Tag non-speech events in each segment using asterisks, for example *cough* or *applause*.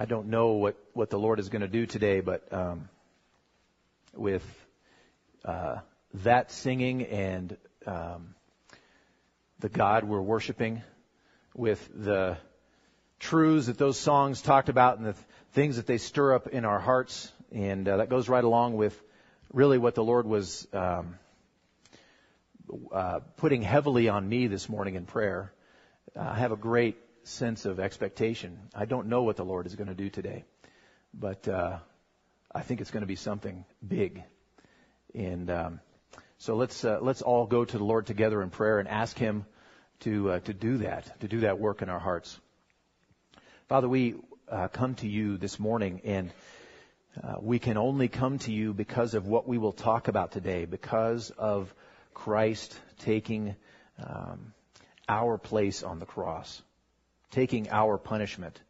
I don't know what, what the Lord is going to do today, but um, with uh, that singing and um, the God we're worshiping, with the truths that those songs talked about and the things that they stir up in our hearts, and uh, that goes right along with really what the Lord was um, uh, putting heavily on me this morning in prayer. I have a great sense of expectation. I don't know what the Lord is going to do today, but uh, I think it's going to be something big. And um, so let's uh, let's all go to the Lord together in prayer and ask Him to uh, to do that, to do that work in our hearts. Father, we uh, come to you this morning, and uh, we can only come to you because of what we will talk about today, because of Christ taking um, our place on the cross taking our punishment.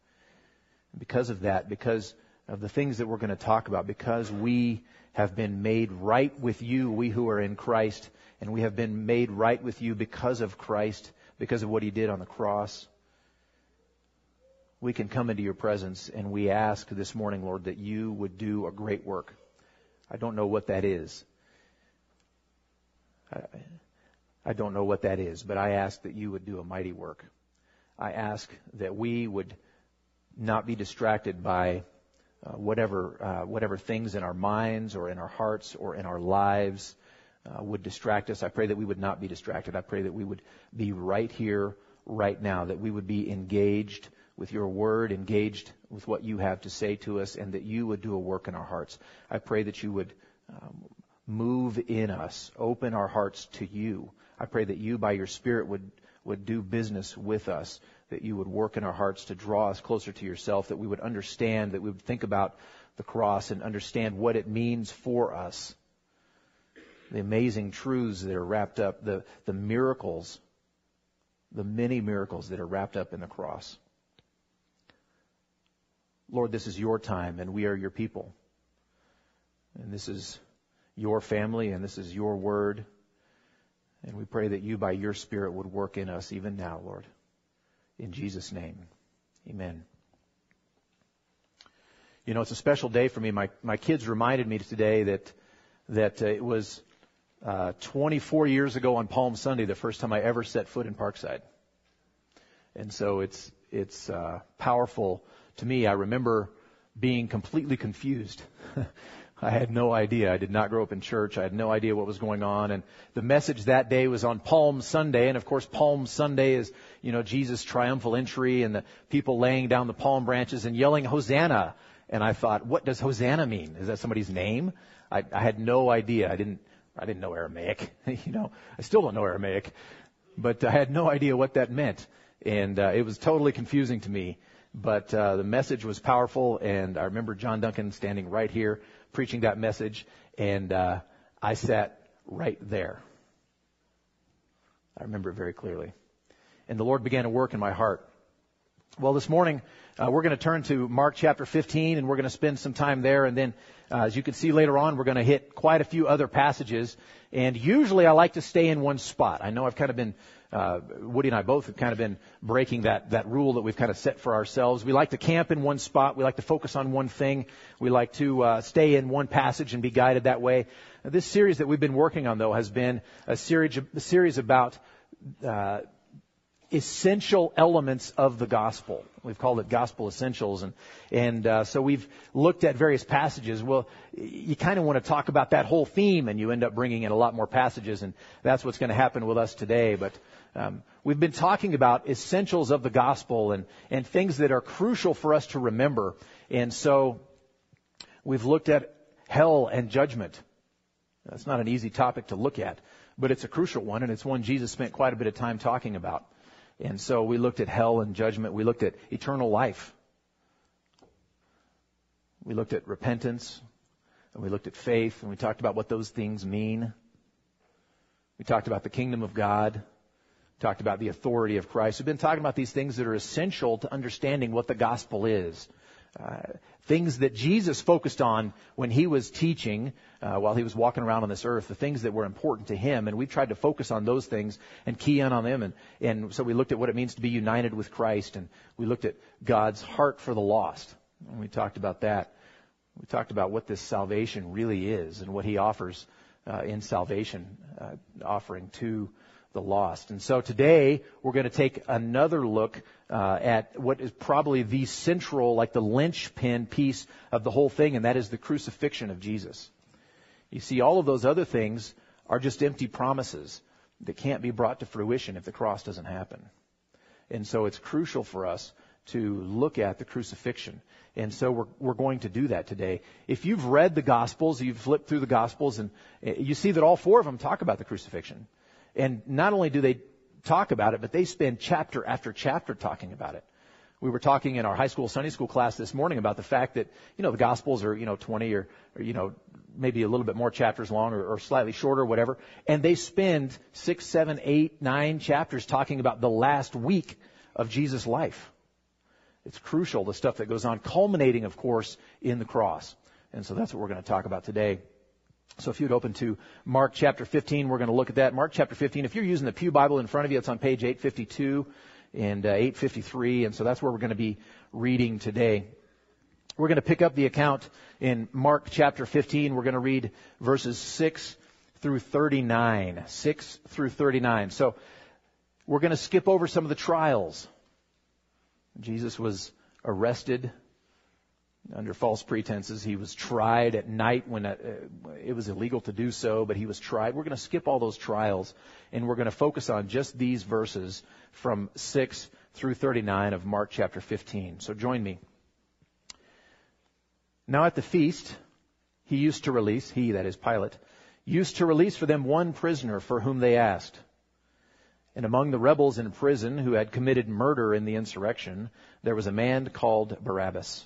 Because of that, because of the things that we're going to talk about, because we have been made right with you, we who are in Christ, and we have been made right with you because of Christ, because of what he did on the cross, we can come into your presence and we ask this morning, Lord, that you would do a great work. I don't know what that is. I, I don't know what that is, but I ask that you would do a mighty work. I ask that we would not be distracted by uh, whatever uh, whatever things in our minds or in our hearts or in our lives uh, would distract us. I pray that we would not be distracted. I pray that we would be right here, right now. That we would be engaged with your word, engaged with what you have to say to us, and that you would do a work in our hearts. I pray that you would um, move in us, open our hearts to you. I pray that you, by your Spirit, would would do business with us, that you would work in our hearts to draw us closer to yourself, that we would understand, that we would think about the cross and understand what it means for us. The amazing truths that are wrapped up, the, the miracles, the many miracles that are wrapped up in the cross. Lord, this is your time and we are your people. And this is your family and this is your word. And we pray that you, by your Spirit, would work in us even now, Lord. In Jesus' name, amen. You know, it's a special day for me. My, my kids reminded me today that, that uh, it was uh, 24 years ago on Palm Sunday, the first time I ever set foot in Parkside. And so it's, it's uh, powerful to me. I remember being completely confused *laughs* I had no idea. I did not grow up in church. I had no idea what was going on. And the message that day was on Palm Sunday. And of course, Palm Sunday is, you know, Jesus' triumphal entry and the people laying down the palm branches and yelling Hosanna. And I thought, what does Hosanna mean? Is that somebody's name? I, I had no idea. I didn't, I didn't know Aramaic. *laughs* you know, I still don't know Aramaic, but I had no idea what that meant. And uh, it was totally confusing to me. But uh, the message was powerful, and I remember John Duncan standing right here preaching that message, and uh, I sat right there. I remember it very clearly. And the Lord began to work in my heart. Well, this morning, uh, we're going to turn to Mark chapter 15, and we're going to spend some time there. And then, uh, as you can see later on, we're going to hit quite a few other passages. And usually I like to stay in one spot. I know I've kind of been uh, Woody and I both have kind of been breaking that, that rule that we've kind of set for ourselves. We like to camp in one spot. We like to focus on one thing. We like to uh, stay in one passage and be guided that way. This series that we've been working on, though, has been a series, a series about uh, essential elements of the gospel. We've called it gospel essentials, and and uh, so we've looked at various passages. Well, you kind of want to talk about that whole theme, and you end up bringing in a lot more passages, and that's what's going to happen with us today. But um, we've been talking about essentials of the gospel and, and things that are crucial for us to remember. And so we've looked at hell and judgment. That's not an easy topic to look at, but it's a crucial one, and it's one Jesus spent quite a bit of time talking about. And so we looked at hell and judgment. We looked at eternal life. We looked at repentance. And we looked at faith. And we talked about what those things mean. We talked about the kingdom of God talked about the authority of Christ. We've been talking about these things that are essential to understanding what the gospel is. Uh, things that Jesus focused on when he was teaching uh, while he was walking around on this earth, the things that were important to him, and we've tried to focus on those things and key in on them. And, and so we looked at what it means to be united with Christ, and we looked at God's heart for the lost. And we talked about that. We talked about what this salvation really is and what he offers uh, in salvation, uh, offering to the lost. And so today we're going to take another look uh, at what is probably the central, like the linchpin piece of the whole thing, and that is the crucifixion of Jesus. You see, all of those other things are just empty promises that can't be brought to fruition if the cross doesn't happen. And so it's crucial for us to look at the crucifixion. And so we're, we're going to do that today. If you've read the Gospels, you've flipped through the Gospels, and eh, you see that all four of them talk about the crucifixion. And not only do they talk about it, but they spend chapter after chapter talking about it. We were talking in our high school Sunday school class this morning about the fact that, you know, the Gospels are, you know, 20 or, or you know, maybe a little bit more chapters long or, or slightly shorter, whatever. And they spend six, seven, eight, nine chapters talking about the last week of Jesus' life. It's crucial, the stuff that goes on, culminating, of course, in the cross. And so that's what we're going to talk about today. So if you'd open to Mark chapter 15, we're going to look at that. Mark chapter 15, if you're using the Pew Bible in front of you, it's on page 852 and uh, 853, and so that's where we're going to be reading today. We're going to pick up the account in Mark chapter 15. We're going to read verses 6 through 39. 6 through 39. So we're going to skip over some of the trials. Jesus was arrested under false pretenses. He was tried at night when uh, it was illegal to do so, but he was tried. We're going to skip all those trials and we're going to focus on just these verses from 6 through 39 of Mark chapter 15. So join me. Now at the feast, he used to release, he, that is Pilate, used to release for them one prisoner for whom they asked. And among the rebels in prison who had committed murder in the insurrection, there was a man called Barabbas.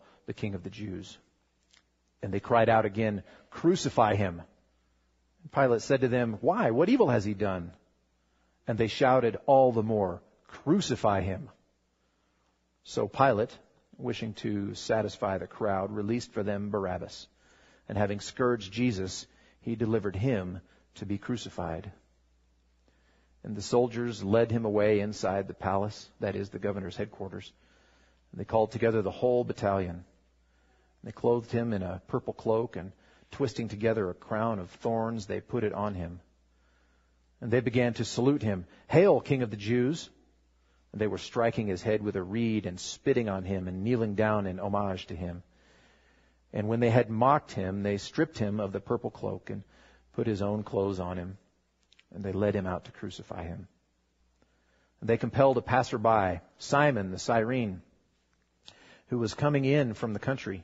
the King of the Jews. And they cried out again, Crucify him. Pilate said to them, Why? What evil has he done? And they shouted all the more, Crucify him. So Pilate, wishing to satisfy the crowd, released for them Barabbas. And having scourged Jesus, he delivered him to be crucified. And the soldiers led him away inside the palace, that is the governor's headquarters. And they called together the whole battalion. They clothed him in a purple cloak and twisting together a crown of thorns, they put it on him. And they began to salute him, Hail, King of the Jews! And they were striking his head with a reed and spitting on him and kneeling down in homage to him. And when they had mocked him, they stripped him of the purple cloak and put his own clothes on him. And they led him out to crucify him. And they compelled a passerby, Simon the Cyrene, who was coming in from the country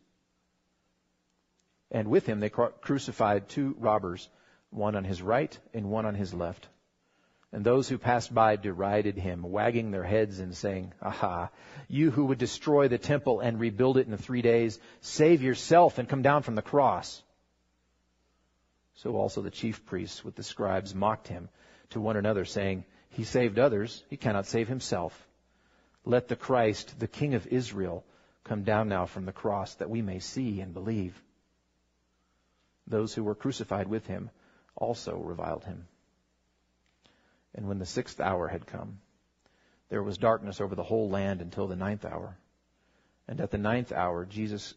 And with him they crucified two robbers, one on his right and one on his left. And those who passed by derided him, wagging their heads and saying, Aha, you who would destroy the temple and rebuild it in three days, save yourself and come down from the cross. So also the chief priests with the scribes mocked him to one another, saying, He saved others, he cannot save himself. Let the Christ, the King of Israel, come down now from the cross that we may see and believe. Those who were crucified with him also reviled him. And when the sixth hour had come, there was darkness over the whole land until the ninth hour. And at the ninth hour, Jesus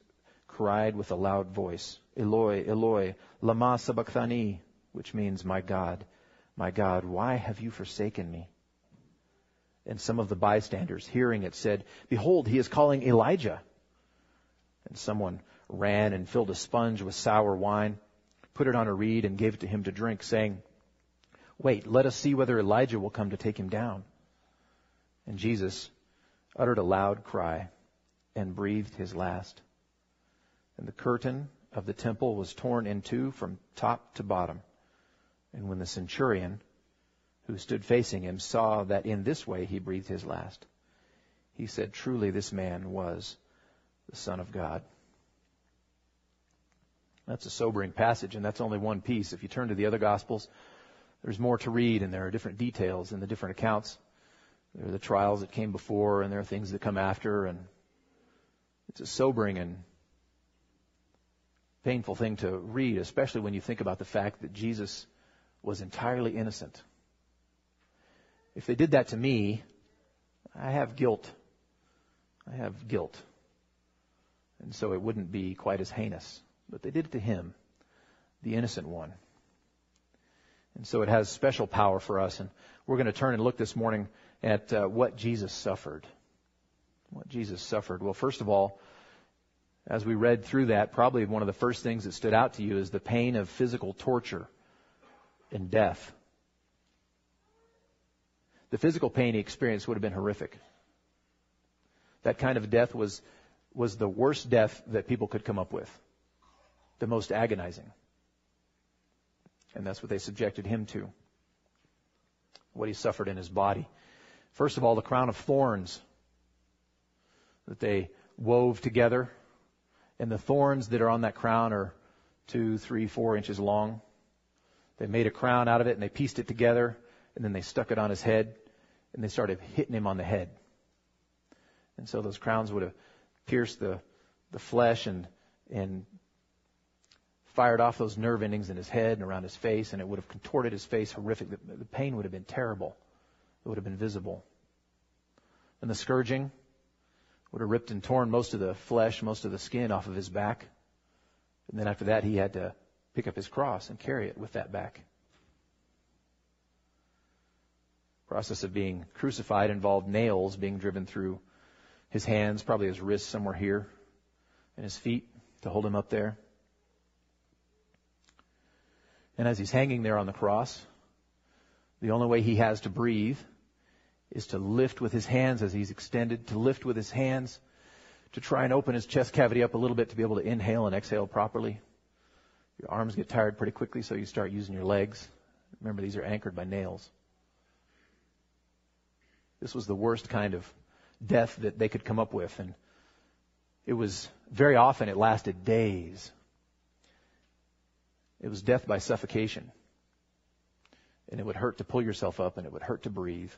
cried with a loud voice, Eloi, Eloi, lama sabachthani, which means, My God, my God, why have you forsaken me? And some of the bystanders, hearing it, said, Behold, he is calling Elijah. And someone ran and filled a sponge with sour wine, put it on a reed, and gave it to him to drink, saying, Wait, let us see whether Elijah will come to take him down. And Jesus uttered a loud cry and breathed his last. And the curtain of the temple was torn in two from top to bottom. And when the centurion, who stood facing him, saw that in this way he breathed his last, he said, Truly this man was the Son of God. That's a sobering passage, and that's only one piece. If you turn to the other Gospels, there's more to read, and there are different details in the different accounts. There are the trials that came before, and there are things that come after, and it's a sobering and painful thing to read, especially when you think about the fact that Jesus was entirely innocent. If they did that to me, I have guilt. I have guilt. And so it wouldn't be quite as heinous. But they did it to him, the innocent one. And so it has special power for us. And we're going to turn and look this morning at uh, what Jesus suffered. What Jesus suffered. Well, first of all, as we read through that, probably one of the first things that stood out to you is the pain of physical torture and death. The physical pain he experienced would have been horrific. That kind of death was, was the worst death that people could come up with. The most agonizing. And that's what they subjected him to. What he suffered in his body. First of all, the crown of thorns that they wove together. And the thorns that are on that crown are two, three, four inches long. They made a crown out of it and they pieced it together and then they stuck it on his head and they started hitting him on the head. And so those crowns would have pierced the, the flesh and, and fired off those nerve endings in his head and around his face, and it would have contorted his face horrific. The, the pain would have been terrible. It would have been visible. And the scourging would have ripped and torn most of the flesh, most of the skin off of his back. And then after that, he had to pick up his cross and carry it with that back. process of being crucified involved nails being driven through his hands, probably his wrists somewhere here, and his feet to hold him up there. And as he's hanging there on the cross, the only way he has to breathe is to lift with his hands as he's extended, to lift with his hands, to try and open his chest cavity up a little bit to be able to inhale and exhale properly. Your arms get tired pretty quickly, so you start using your legs. Remember, these are anchored by nails. This was the worst kind of death that they could come up with, and it was very often it lasted days. It was death by suffocation. And it would hurt to pull yourself up and it would hurt to breathe.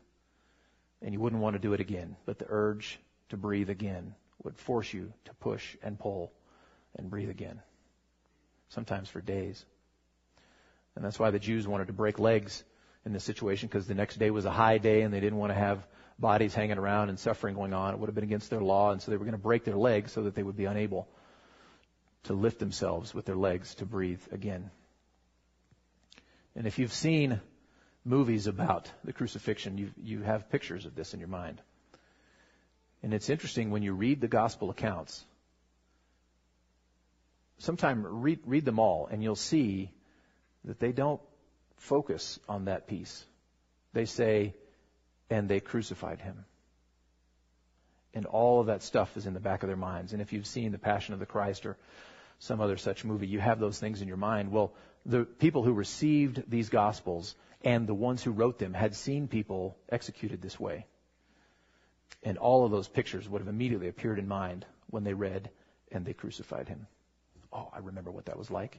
And you wouldn't want to do it again. But the urge to breathe again would force you to push and pull and breathe again. Sometimes for days. And that's why the Jews wanted to break legs in this situation because the next day was a high day and they didn't want to have bodies hanging around and suffering going on. It would have been against their law and so they were going to break their legs so that they would be unable to lift themselves with their legs to breathe again. And if you've seen movies about the crucifixion, you, you have pictures of this in your mind. And it's interesting when you read the gospel accounts, sometime read, read them all and you'll see that they don't focus on that piece. They say, and they crucified him. And all of that stuff is in the back of their minds. And if you've seen The Passion of the Christ or some other such movie, you have those things in your mind. Well, the people who received these gospels and the ones who wrote them had seen people executed this way. And all of those pictures would have immediately appeared in mind when they read, and they crucified him. Oh, I remember what that was like.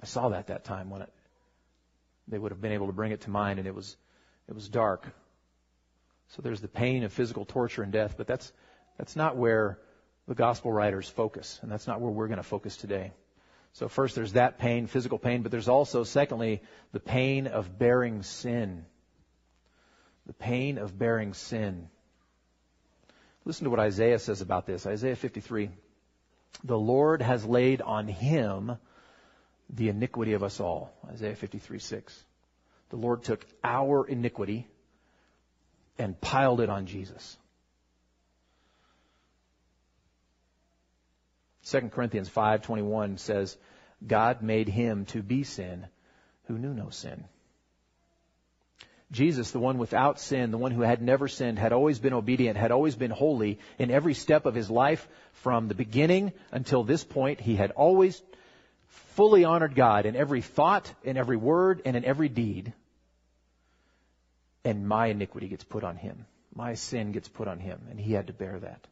I saw that that time when it, they would have been able to bring it to mind, and it was, it was dark. So there's the pain of physical torture and death, but that's, that's not where the gospel writers focus, and that's not where we're going to focus today. So first there's that pain, physical pain, but there's also, secondly, the pain of bearing sin. The pain of bearing sin. Listen to what Isaiah says about this. Isaiah 53. The Lord has laid on him the iniquity of us all. Isaiah 53, 6. The Lord took our iniquity and piled it on Jesus. 2 Corinthians 5:21 says, God made him to be sin who knew no sin. Jesus, the one without sin, the one who had never sinned, had always been obedient, had always been holy in every step of his life from the beginning until this point. He had always fully honored God in every thought, in every word, and in every deed. And my iniquity gets put on him. My sin gets put on him, and he had to bear that.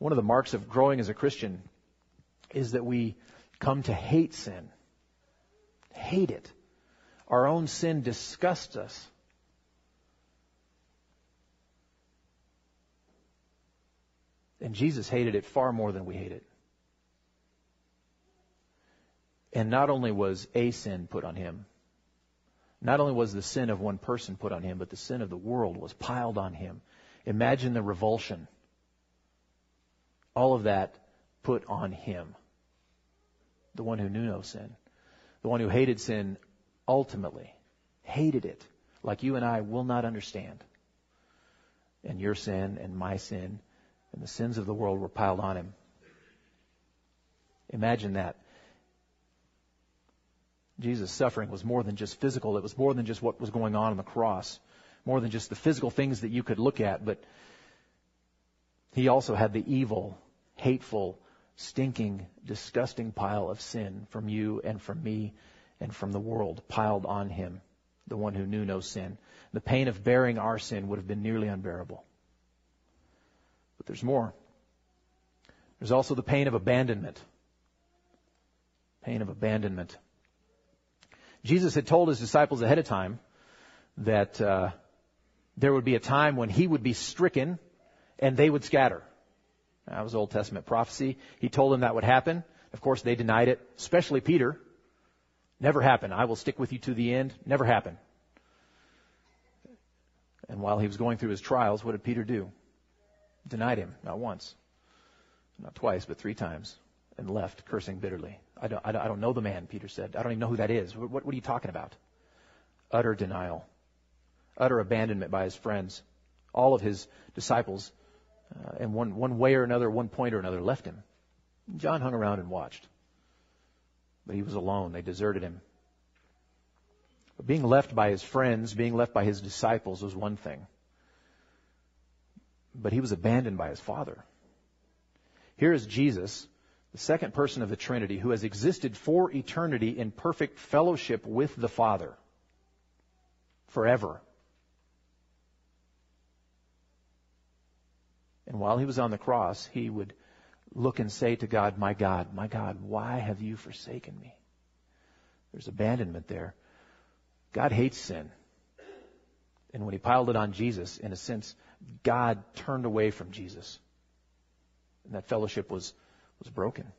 One of the marks of growing as a Christian is that we come to hate sin. Hate it. Our own sin disgusts us. And Jesus hated it far more than we hate it. And not only was a sin put on him, not only was the sin of one person put on him, but the sin of the world was piled on him. Imagine the revulsion. All of that put on him. The one who knew no sin. The one who hated sin ultimately. Hated it like you and I will not understand. And your sin and my sin and the sins of the world were piled on him. Imagine that. Jesus' suffering was more than just physical. It was more than just what was going on on the cross. More than just the physical things that you could look at, but he also had the evil, hateful, stinking, disgusting pile of sin from you and from me and from the world piled on him, the one who knew no sin. The pain of bearing our sin would have been nearly unbearable. But there's more. There's also the pain of abandonment. Pain of abandonment. Jesus had told his disciples ahead of time that uh, there would be a time when he would be stricken and they would scatter. That was Old Testament prophecy. He told them that would happen. Of course, they denied it, especially Peter. Never happened. I will stick with you to the end. Never happened. And while he was going through his trials, what did Peter do? Denied him, not once, not twice, but three times, and left cursing bitterly. I don't, I don't know the man, Peter said. I don't even know who that is. What, what are you talking about? Utter denial, utter abandonment by his friends. All of his disciples, uh, in one, one way or another, one point or another, left him. John hung around and watched. But he was alone. They deserted him. But being left by his friends, being left by his disciples was one thing. But he was abandoned by his Father. Here is Jesus, the second person of the Trinity, who has existed for eternity in perfect fellowship with the Father. Forever. And while he was on the cross, he would look and say to God, My God, my God, why have you forsaken me? There's abandonment there. God hates sin. And when he piled it on Jesus, in a sense, God turned away from Jesus. And that fellowship was, was broken.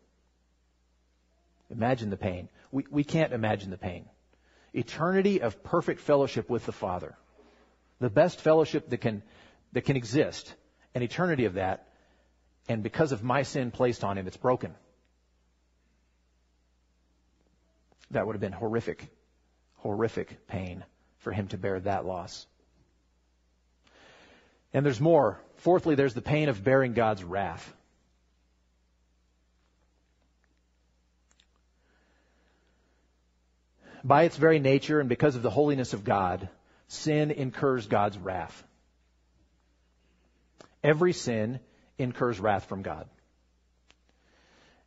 Imagine the pain. We, we can't imagine the pain. Eternity of perfect fellowship with the Father. The best fellowship that can, that can exist. An eternity of that and because of my sin placed on him, it's broken. That would have been horrific, horrific pain for him to bear that loss. And there's more. Fourthly, there's the pain of bearing God's wrath. By its very nature and because of the holiness of God, sin incurs God's wrath. Every sin incurs wrath from God.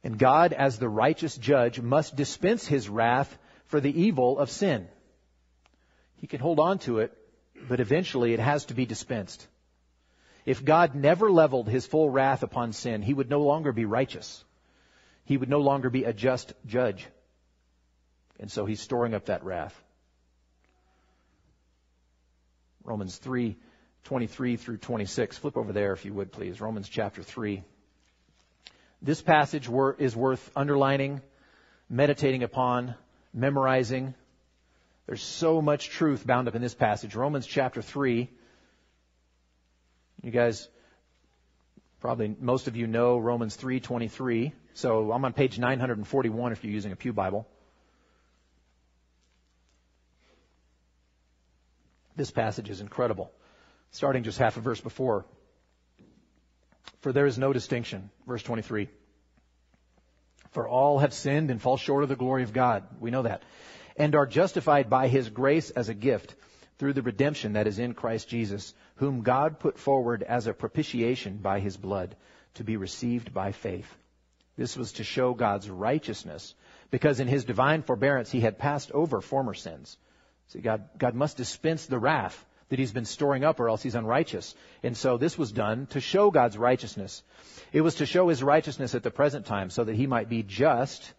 And God, as the righteous judge, must dispense his wrath for the evil of sin. He can hold on to it, but eventually it has to be dispensed. If God never leveled his full wrath upon sin, he would no longer be righteous. He would no longer be a just judge. And so he's storing up that wrath. Romans 3 23 through 26. Flip over there if you would, please. Romans chapter 3. This passage is worth underlining, meditating upon, memorizing. There's so much truth bound up in this passage. Romans chapter 3. You guys, probably most of you know Romans 3:23. So I'm on page 941 if you're using a Pew Bible. This passage is incredible starting just half a verse before. For there is no distinction, verse 23. For all have sinned and fall short of the glory of God. We know that. And are justified by his grace as a gift through the redemption that is in Christ Jesus, whom God put forward as a propitiation by his blood to be received by faith. This was to show God's righteousness, because in his divine forbearance he had passed over former sins. See, God, God must dispense the wrath that he's been storing up or else he's unrighteous. And so this was done to show God's righteousness. It was to show his righteousness at the present time so that he might be just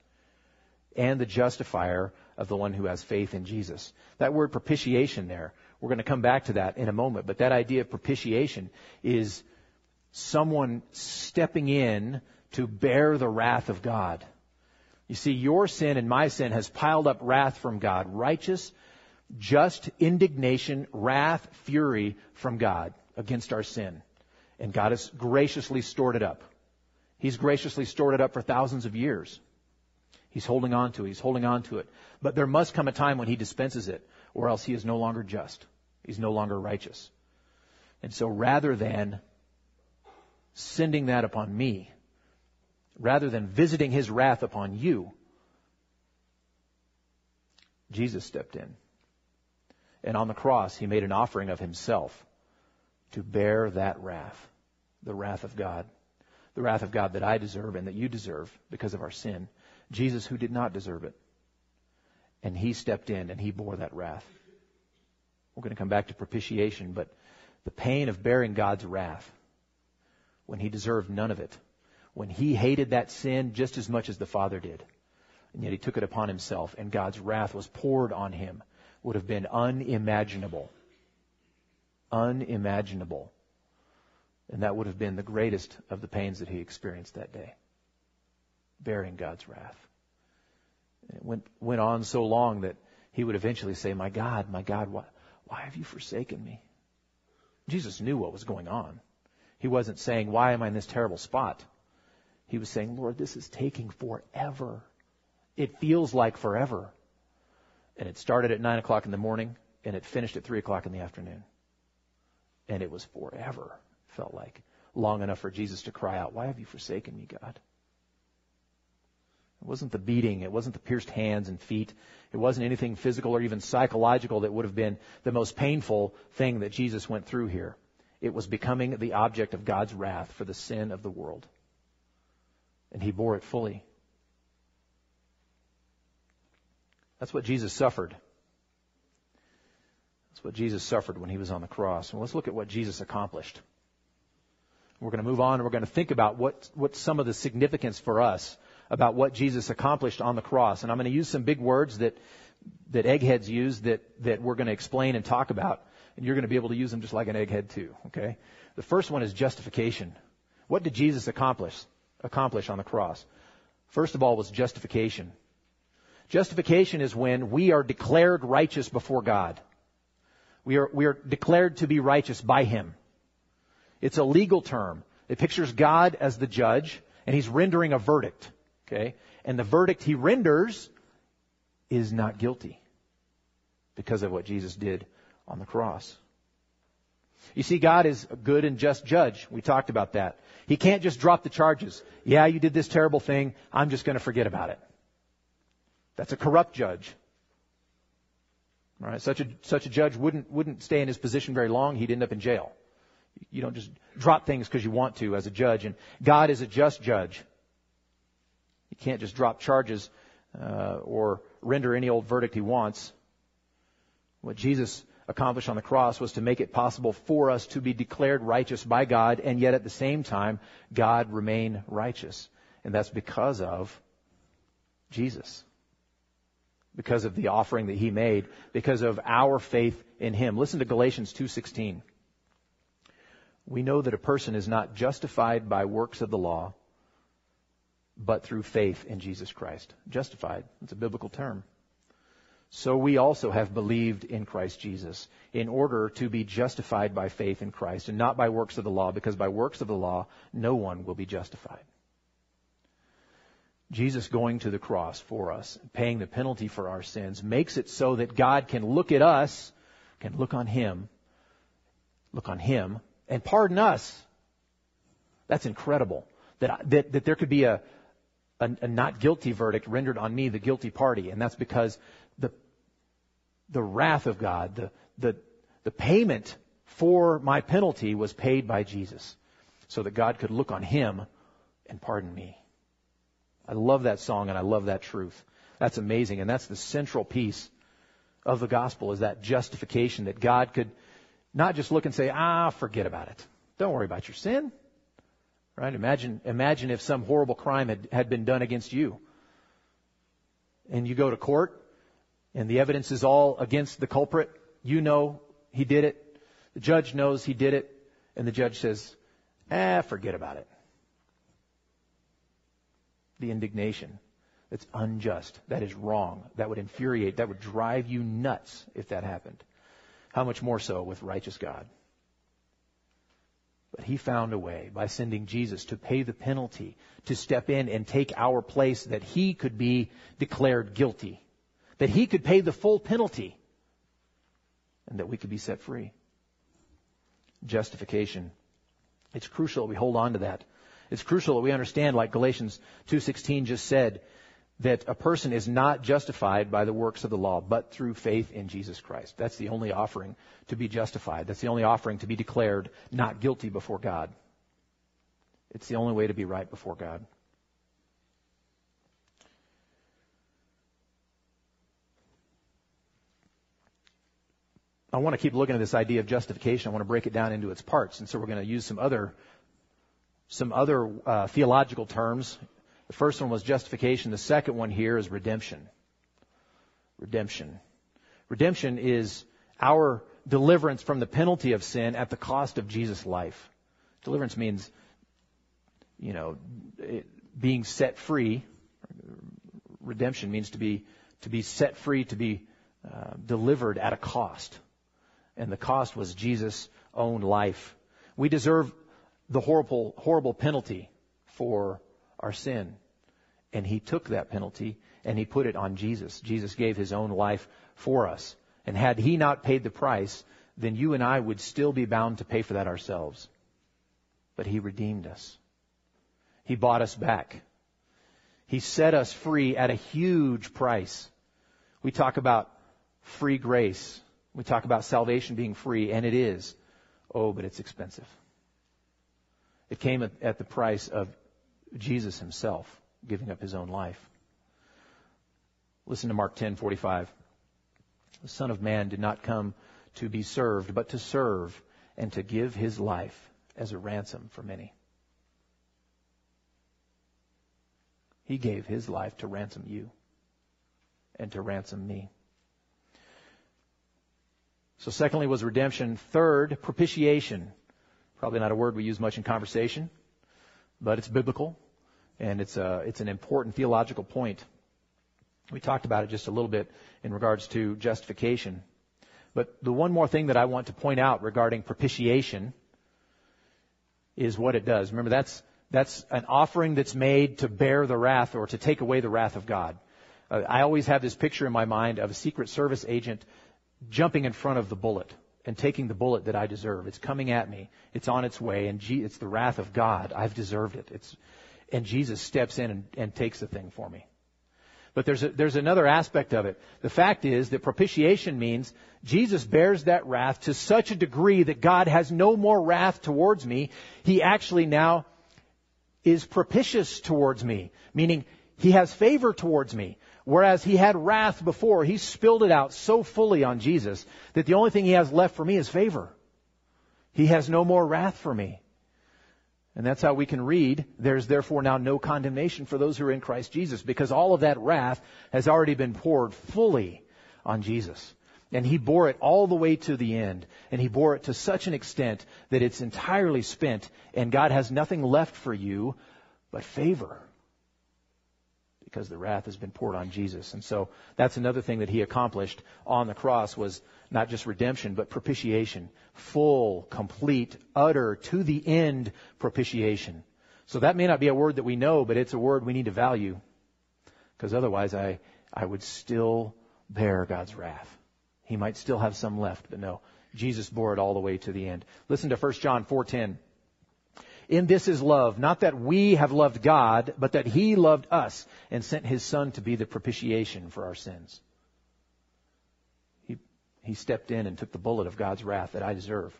and the justifier of the one who has faith in Jesus. That word propitiation there, we're going to come back to that in a moment, but that idea of propitiation is someone stepping in to bear the wrath of God. You see, your sin and my sin has piled up wrath from God, righteous, just indignation, wrath, fury from God against our sin. And God has graciously stored it up. He's graciously stored it up for thousands of years. He's holding on to it. He's holding on to it. But there must come a time when he dispenses it, or else he is no longer just. He's no longer righteous. And so rather than sending that upon me, rather than visiting his wrath upon you, Jesus stepped in. And on the cross, he made an offering of himself to bear that wrath, the wrath of God, the wrath of God that I deserve and that you deserve because of our sin. Jesus, who did not deserve it. And he stepped in and he bore that wrath. We're going to come back to propitiation, but the pain of bearing God's wrath when he deserved none of it when he hated that sin just as much as the Father did. And yet he took it upon himself, and God's wrath was poured on him, would have been unimaginable. Unimaginable. And that would have been the greatest of the pains that he experienced that day. Bearing God's wrath. it went, went on so long that he would eventually say, My God, my God, why, why have you forsaken me? Jesus knew what was going on. He wasn't saying, Why am I in this terrible spot? He was saying, Lord, this is taking forever. It feels like forever. And it started at 9 o'clock in the morning and it finished at 3 o'clock in the afternoon. And it was forever, felt like. Long enough for Jesus to cry out, Why have you forsaken me, God? It wasn't the beating. It wasn't the pierced hands and feet. It wasn't anything physical or even psychological that would have been the most painful thing that Jesus went through here. It was becoming the object of God's wrath for the sin of the world and he bore it fully. That's what Jesus suffered. That's what Jesus suffered when he was on the cross. And let's look at what Jesus accomplished. We're going to move on and we're going to think about what, what some of the significance for us about what Jesus accomplished on the cross. And I'm going to use some big words that, that eggheads use that, that we're going to explain and talk about. And you're going to be able to use them just like an egghead too, okay? The first one is justification. What did Jesus accomplish? accomplish on the cross? First of all was justification. Justification is when we are declared righteous before God. We are, we are declared to be righteous by Him. It's a legal term. It pictures God as the judge, and He's rendering a verdict. Okay? And the verdict He renders is not guilty because of what Jesus did on the cross. You see, God is a good and just judge. We talked about that. He can't just drop the charges. Yeah, you did this terrible thing. I'm just going to forget about it. That's a corrupt judge. Right, such a such a judge wouldn't wouldn't stay in his position very long. He'd end up in jail. You don't just drop things because you want to as a judge. And God is a just judge. He can't just drop charges uh, or render any old verdict he wants. What Jesus accomplished on the cross was to make it possible for us to be declared righteous by God and yet at the same time God remain righteous. And that's because of Jesus. Because of the offering that he made, because of our faith in him. Listen to Galatians 2:16. We know that a person is not justified by works of the law, but through faith in Jesus Christ. Justified. It's a biblical term so we also have believed in Christ Jesus in order to be justified by faith in Christ and not by works of the law, because by works of the law, no one will be justified. Jesus going to the cross for us, paying the penalty for our sins, makes it so that God can look at us, can look on Him, look on Him, and pardon us. That's incredible. That, that, that there could be a, a, a not guilty verdict rendered on me, the guilty party. And that's because the, the wrath of God, the, the, the payment for my penalty was paid by Jesus so that God could look on him and pardon me. I love that song and I love that truth. That's amazing. And that's the central piece of the gospel is that justification that God could not just look and say, ah, forget about it. Don't worry about your sin. Right? Imagine, imagine if some horrible crime had, had been done against you. And you go to court and the evidence is all against the culprit. You know he did it. The judge knows he did it. And the judge says, ah, forget about it. The indignation. That's unjust. That is wrong. That would infuriate. That would drive you nuts if that happened. How much more so with righteous God? But he found a way by sending Jesus to pay the penalty, to step in and take our place that he could be declared guilty, that he could pay the full penalty, and that we could be set free. Justification. It's crucial we hold on to that. It's crucial that we understand, like Galatians 2.16 just said, that a person is not justified by the works of the law, but through faith in Jesus Christ. That's the only offering to be justified. That's the only offering to be declared not guilty before God. It's the only way to be right before God. I want to keep looking at this idea of justification. I want to break it down into its parts, and so we're going to use some other some other uh, theological terms the first one was justification. The second one here is redemption. Redemption. Redemption is our deliverance from the penalty of sin at the cost of Jesus' life. Deliverance means, you know, being set free. Redemption means to be to be set free, to be uh, delivered at a cost, and the cost was Jesus' own life. We deserve the horrible horrible penalty for our sin. And he took that penalty and he put it on Jesus. Jesus gave his own life for us. And had he not paid the price, then you and I would still be bound to pay for that ourselves. But he redeemed us. He bought us back. He set us free at a huge price. We talk about free grace. We talk about salvation being free, and it is. Oh, but it's expensive. It came at the price of Jesus himself giving up his own life. Listen to Mark 10:45. The Son of Man did not come to be served, but to serve and to give his life as a ransom for many. He gave his life to ransom you and to ransom me. So secondly was redemption. Third, propitiation. Probably not a word we use much in conversation, but it's biblical and it's a, it's an important theological point. We talked about it just a little bit in regards to justification. But the one more thing that I want to point out regarding propitiation is what it does. Remember, that's, that's an offering that's made to bear the wrath or to take away the wrath of God. Uh, I always have this picture in my mind of a Secret Service agent jumping in front of the bullet and taking the bullet that I deserve. It's coming at me. It's on its way, and gee, it's the wrath of God. I've deserved it. It's, and Jesus steps in and, and takes the thing for me. But there's a, there's another aspect of it. The fact is that propitiation means Jesus bears that wrath to such a degree that God has no more wrath towards me. He actually now is propitious towards me, meaning he has favor towards me. Whereas he had wrath before, he spilled it out so fully on Jesus that the only thing he has left for me is favor. He has no more wrath for me. And that's how we can read, there's therefore now no condemnation for those who are in Christ Jesus, because all of that wrath has already been poured fully on Jesus. And he bore it all the way to the end. And he bore it to such an extent that it's entirely spent, and God has nothing left for you but favor because the wrath has been poured on Jesus. And so that's another thing that he accomplished on the cross was not just redemption, but propitiation. Full, complete, utter, to the end propitiation. So that may not be a word that we know, but it's a word we need to value. Because otherwise I, I would still bear God's wrath. He might still have some left, but no. Jesus bore it all the way to the end. Listen to 1 John 4:10. In this is love, not that we have loved God, but that He loved us and sent His Son to be the propitiation for our sins. He, he stepped in and took the bullet of God's wrath that I deserve.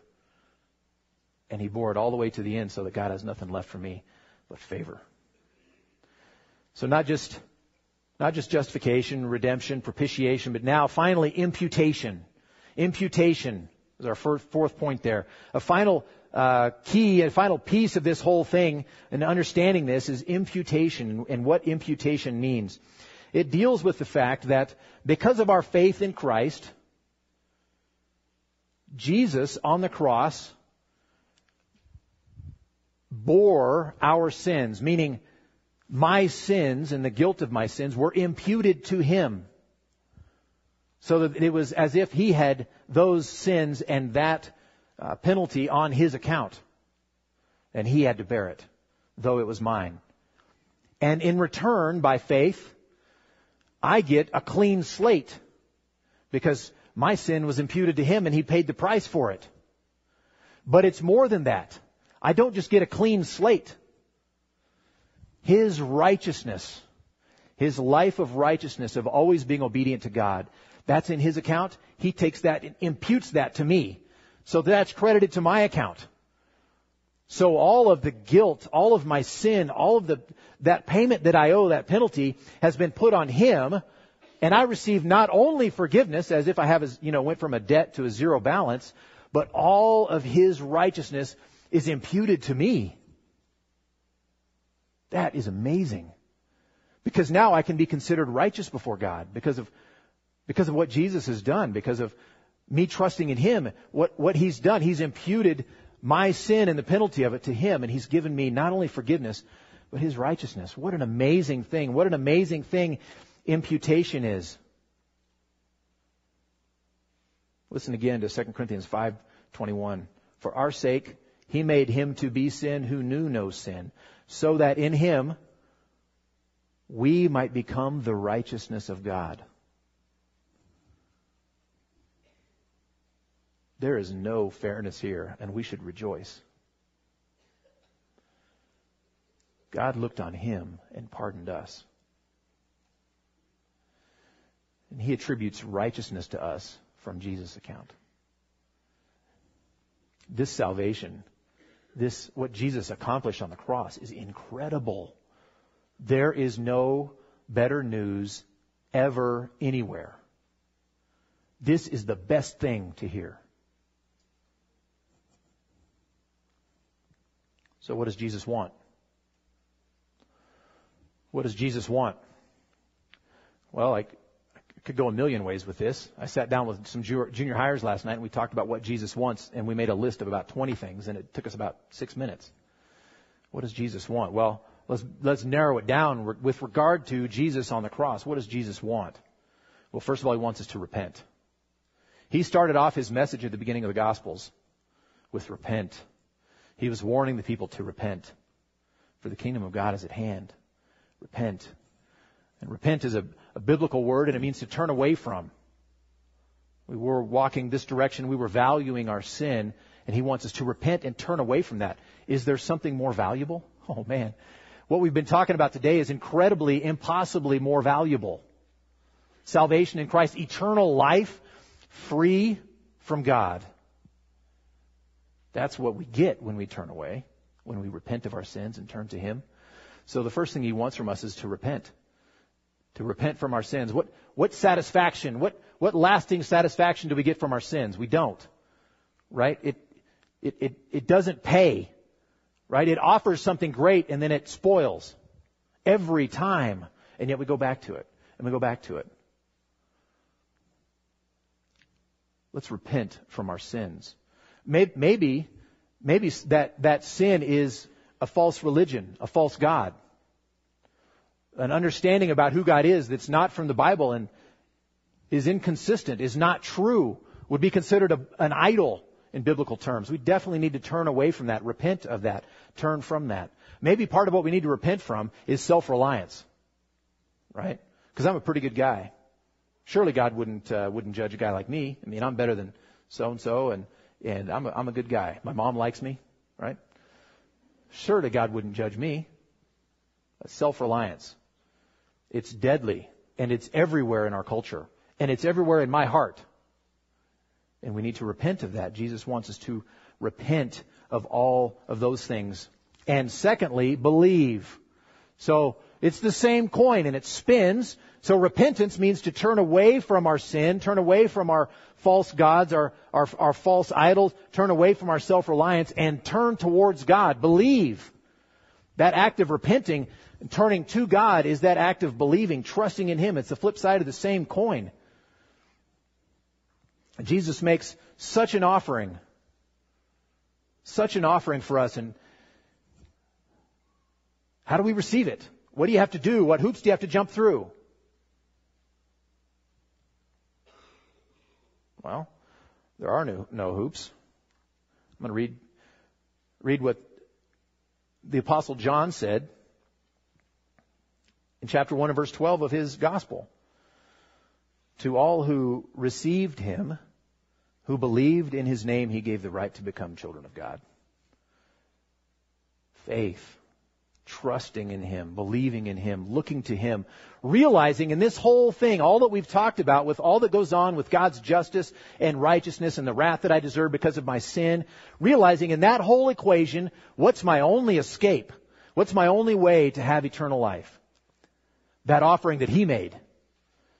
And He bore it all the way to the end so that God has nothing left for me but favor. So not just, not just justification, redemption, propitiation, but now finally imputation. Imputation is our fourth point there. A final uh, key, and final piece of this whole thing and understanding this is imputation and what imputation means. It deals with the fact that because of our faith in Christ, Jesus on the cross bore our sins, meaning my sins and the guilt of my sins were imputed to him. So that it was as if he had those sins and that uh, penalty on his account. And he had to bear it, though it was mine. And in return, by faith, I get a clean slate because my sin was imputed to him and he paid the price for it. But it's more than that. I don't just get a clean slate. His righteousness, his life of righteousness of always being obedient to God, that's in his account. He takes that and imputes that to me. So that's credited to my account. So all of the guilt, all of my sin, all of the, that payment that I owe, that penalty, has been put on him, and I receive not only forgiveness, as if I have, a, you know, went from a debt to a zero balance, but all of his righteousness is imputed to me. That is amazing. Because now I can be considered righteous before God because of, because of what Jesus has done, because of me trusting in Him. What, what He's done, He's imputed my sin and the penalty of it to Him, and He's given me not only forgiveness, but His righteousness. What an amazing thing. What an amazing thing imputation is. Listen again to 2 Corinthians 5:21. For our sake he made him to be sin who knew no sin, so that in him we might become the righteousness of God. There is no fairness here, and we should rejoice. God looked on him and pardoned us. And he attributes righteousness to us from Jesus' account. This salvation this, what Jesus accomplished on the cross is incredible. There is no better news ever anywhere. This is the best thing to hear. So what does Jesus want? What does Jesus want? Well, I, could go a million ways with this. I sat down with some junior hires last night and we talked about what Jesus wants and we made a list of about 20 things and it took us about six minutes. What does Jesus want? Well, let's, let's narrow it down with regard to Jesus on the cross. What does Jesus want? Well, first of all, he wants us to repent. He started off his message at the beginning of the Gospels with repent. He was warning the people to repent, for the kingdom of God is at hand. Repent. And repent is a, a biblical word and it means to turn away from. We were walking this direction. We were valuing our sin and he wants us to repent and turn away from that. Is there something more valuable? *laughs* Oh man. What we've been talking about today is incredibly, impossibly more valuable. Salvation in Christ, eternal life, free from God. That's what we get when we turn away, when we repent of our sins and turn to Him. So the first thing He wants from us is to repent to repent from our sins. What, what satisfaction, what, what lasting satisfaction do we get from our sins? We don't. Right? It, it, it, it doesn't pay. Right? It offers something great and then it spoils. Every time. And yet we go back to it. And we go back to it. Let's repent from our sins. Maybe, maybe that, that sin is a false religion, a false God an understanding about who God is that's not from the Bible and is inconsistent, is not true, would be considered a, an idol in biblical terms. We definitely need to turn away from that, repent of that, turn from that. Maybe part of what we need to repent from is self-reliance, right? Because I'm a pretty good guy. Surely God wouldn't uh, wouldn't judge a guy like me. I mean, I'm better than so and so, and and I'm a, I'm a good guy. My mom likes me, right? surely God wouldn't judge me. Self-reliance. It's deadly and it's everywhere in our culture and it's everywhere in my heart. And we need to repent of that. Jesus wants us to repent of all of those things. And secondly, believe. So it's the same coin and it spins. So repentance means to turn away from our sin, turn away from our false gods, our, our, our false idols, turn away from our self-reliance and turn towards God. Believe. That act of repenting, turning to God is that act of believing, trusting in Him. It's the flip side of the same coin. Jesus makes such an offering, such an offering for us and how do we receive it? What do you have to do? What hoops do you have to jump through? Well, there are no, no hoops. I'm going to read, read what the apostle John said in chapter 1 and verse 12 of his gospel. To all who received him, who believed in his name, he gave the right to become children of God. Faith trusting in Him, believing in Him, looking to Him, realizing in this whole thing, all that we've talked about with all that goes on with God's justice and righteousness and the wrath that I deserve because of my sin, realizing in that whole equation, what's my only escape? What's my only way to have eternal life? That offering that He made.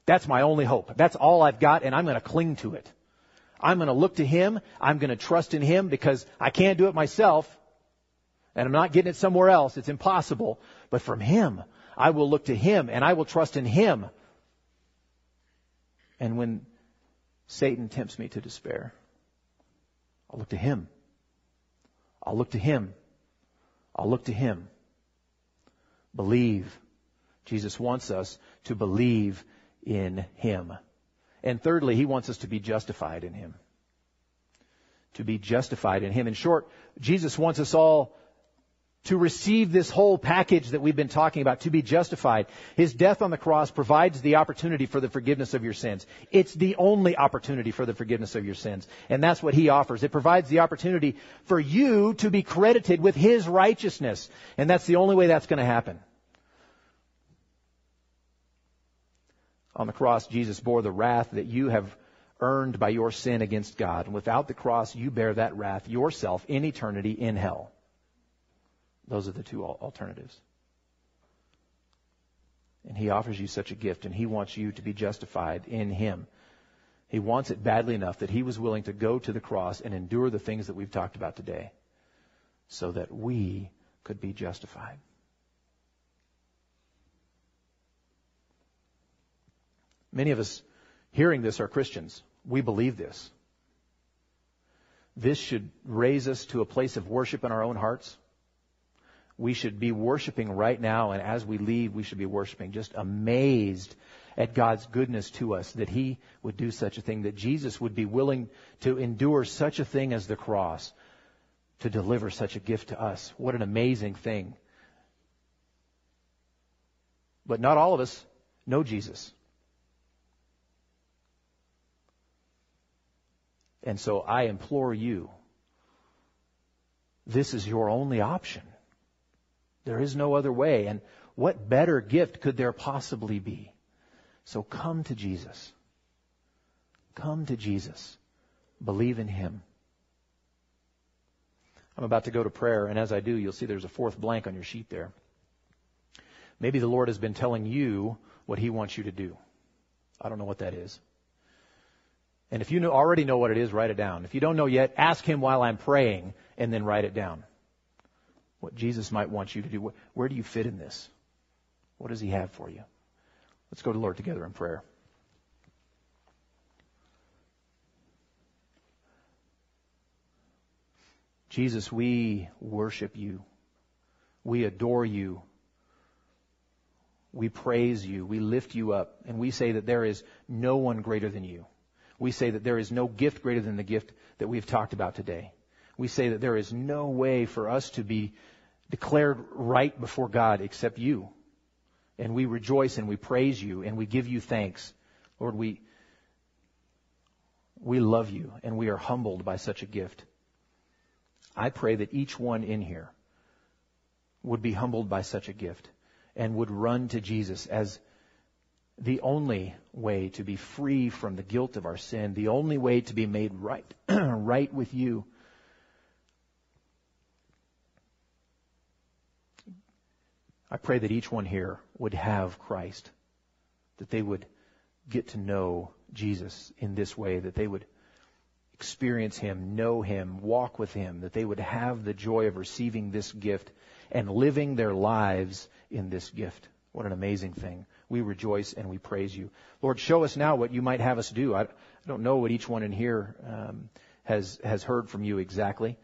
That's my only hope. That's all I've got and I'm going to cling to it. I'm going to look to Him. I'm going to trust in Him because I can't do it myself and I'm not getting it somewhere else. It's impossible. But from Him, I will look to Him and I will trust in Him. And when Satan tempts me to despair, I'll look to Him. I'll look to Him. I'll look to Him. Believe. Jesus wants us to believe in Him. And thirdly, He wants us to be justified in Him. To be justified in Him. In short, Jesus wants us all to receive this whole package that we've been talking about, to be justified. His death on the cross provides the opportunity for the forgiveness of your sins. It's the only opportunity for the forgiveness of your sins. And that's what He offers. It provides the opportunity for you to be credited with His righteousness. And that's the only way that's going to happen. On the cross, Jesus bore the wrath that you have earned by your sin against God. And without the cross, you bear that wrath yourself in eternity in hell. Those are the two alternatives. And he offers you such a gift, and he wants you to be justified in him. He wants it badly enough that he was willing to go to the cross and endure the things that we've talked about today so that we could be justified. Many of us hearing this are Christians. We believe this. This should raise us to a place of worship in our own hearts we should be worshiping right now, and as we leave, we should be worshiping, just amazed at God's goodness to us, that He would do such a thing, that Jesus would be willing to endure such a thing as the cross to deliver such a gift to us. What an amazing thing. But not all of us know Jesus. And so I implore you, this is your only option. There is no other way. And what better gift could there possibly be? So come to Jesus. Come to Jesus. Believe in Him. I'm about to go to prayer, and as I do, you'll see there's a fourth blank on your sheet there. Maybe the Lord has been telling you what He wants you to do. I don't know what that is. And if you already know what it is, write it down. If you don't know yet, ask Him while I'm praying, and then write it down Jesus might want you to do. Where do you fit in this? What does He have for you? Let's go to the Lord together in prayer. Jesus, we worship you. We adore you. We praise you. We lift you up. And we say that there is no one greater than you. We say that there is no gift greater than the gift that we've talked about today. We say that there is no way for us to be declared right before God except you. And we rejoice and we praise you and we give you thanks. Lord, we, we love you and we are humbled by such a gift. I pray that each one in here would be humbled by such a gift and would run to Jesus as the only way to be free from the guilt of our sin, the only way to be made right, *clears throat* right with you. I pray that each one here would have Christ, that they would get to know Jesus in this way, that they would experience Him, know Him, walk with Him, that they would have the joy of receiving this gift and living their lives in this gift. What an amazing thing. We rejoice and we praise you. Lord, show us now what you might have us do. I, don't know what each one in here um, has, has heard from you exactly.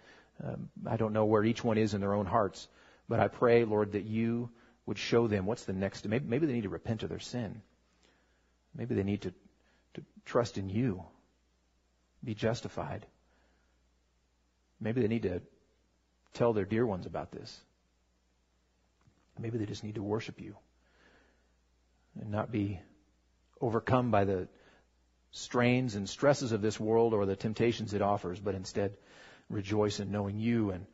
Um, I don't know where each one is in their own hearts. But I pray, Lord, that you would show them what's the next. Maybe, maybe they need to repent of their sin. Maybe they need to, to trust in you be justified. Maybe they need to tell their dear ones about this. Maybe they just need to worship you and not be overcome by the strains and stresses of this world or the temptations it offers, but instead rejoice in knowing you and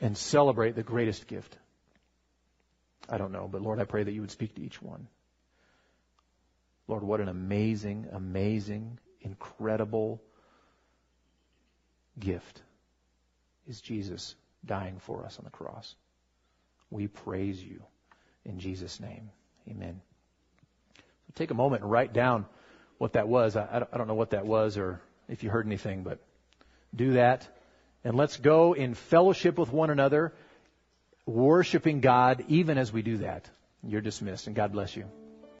and celebrate the greatest gift. I don't know, but Lord, I pray that you would speak to each one. Lord, what an amazing, amazing incredible gift is Jesus dying for us on the cross. We praise you in Jesus' name. Amen. So take a moment and write down what that was. I, I don't know what that was or if you heard anything, but do that. And let's go in fellowship with one another, worshiping God even as we do that. You're dismissed, and God bless you.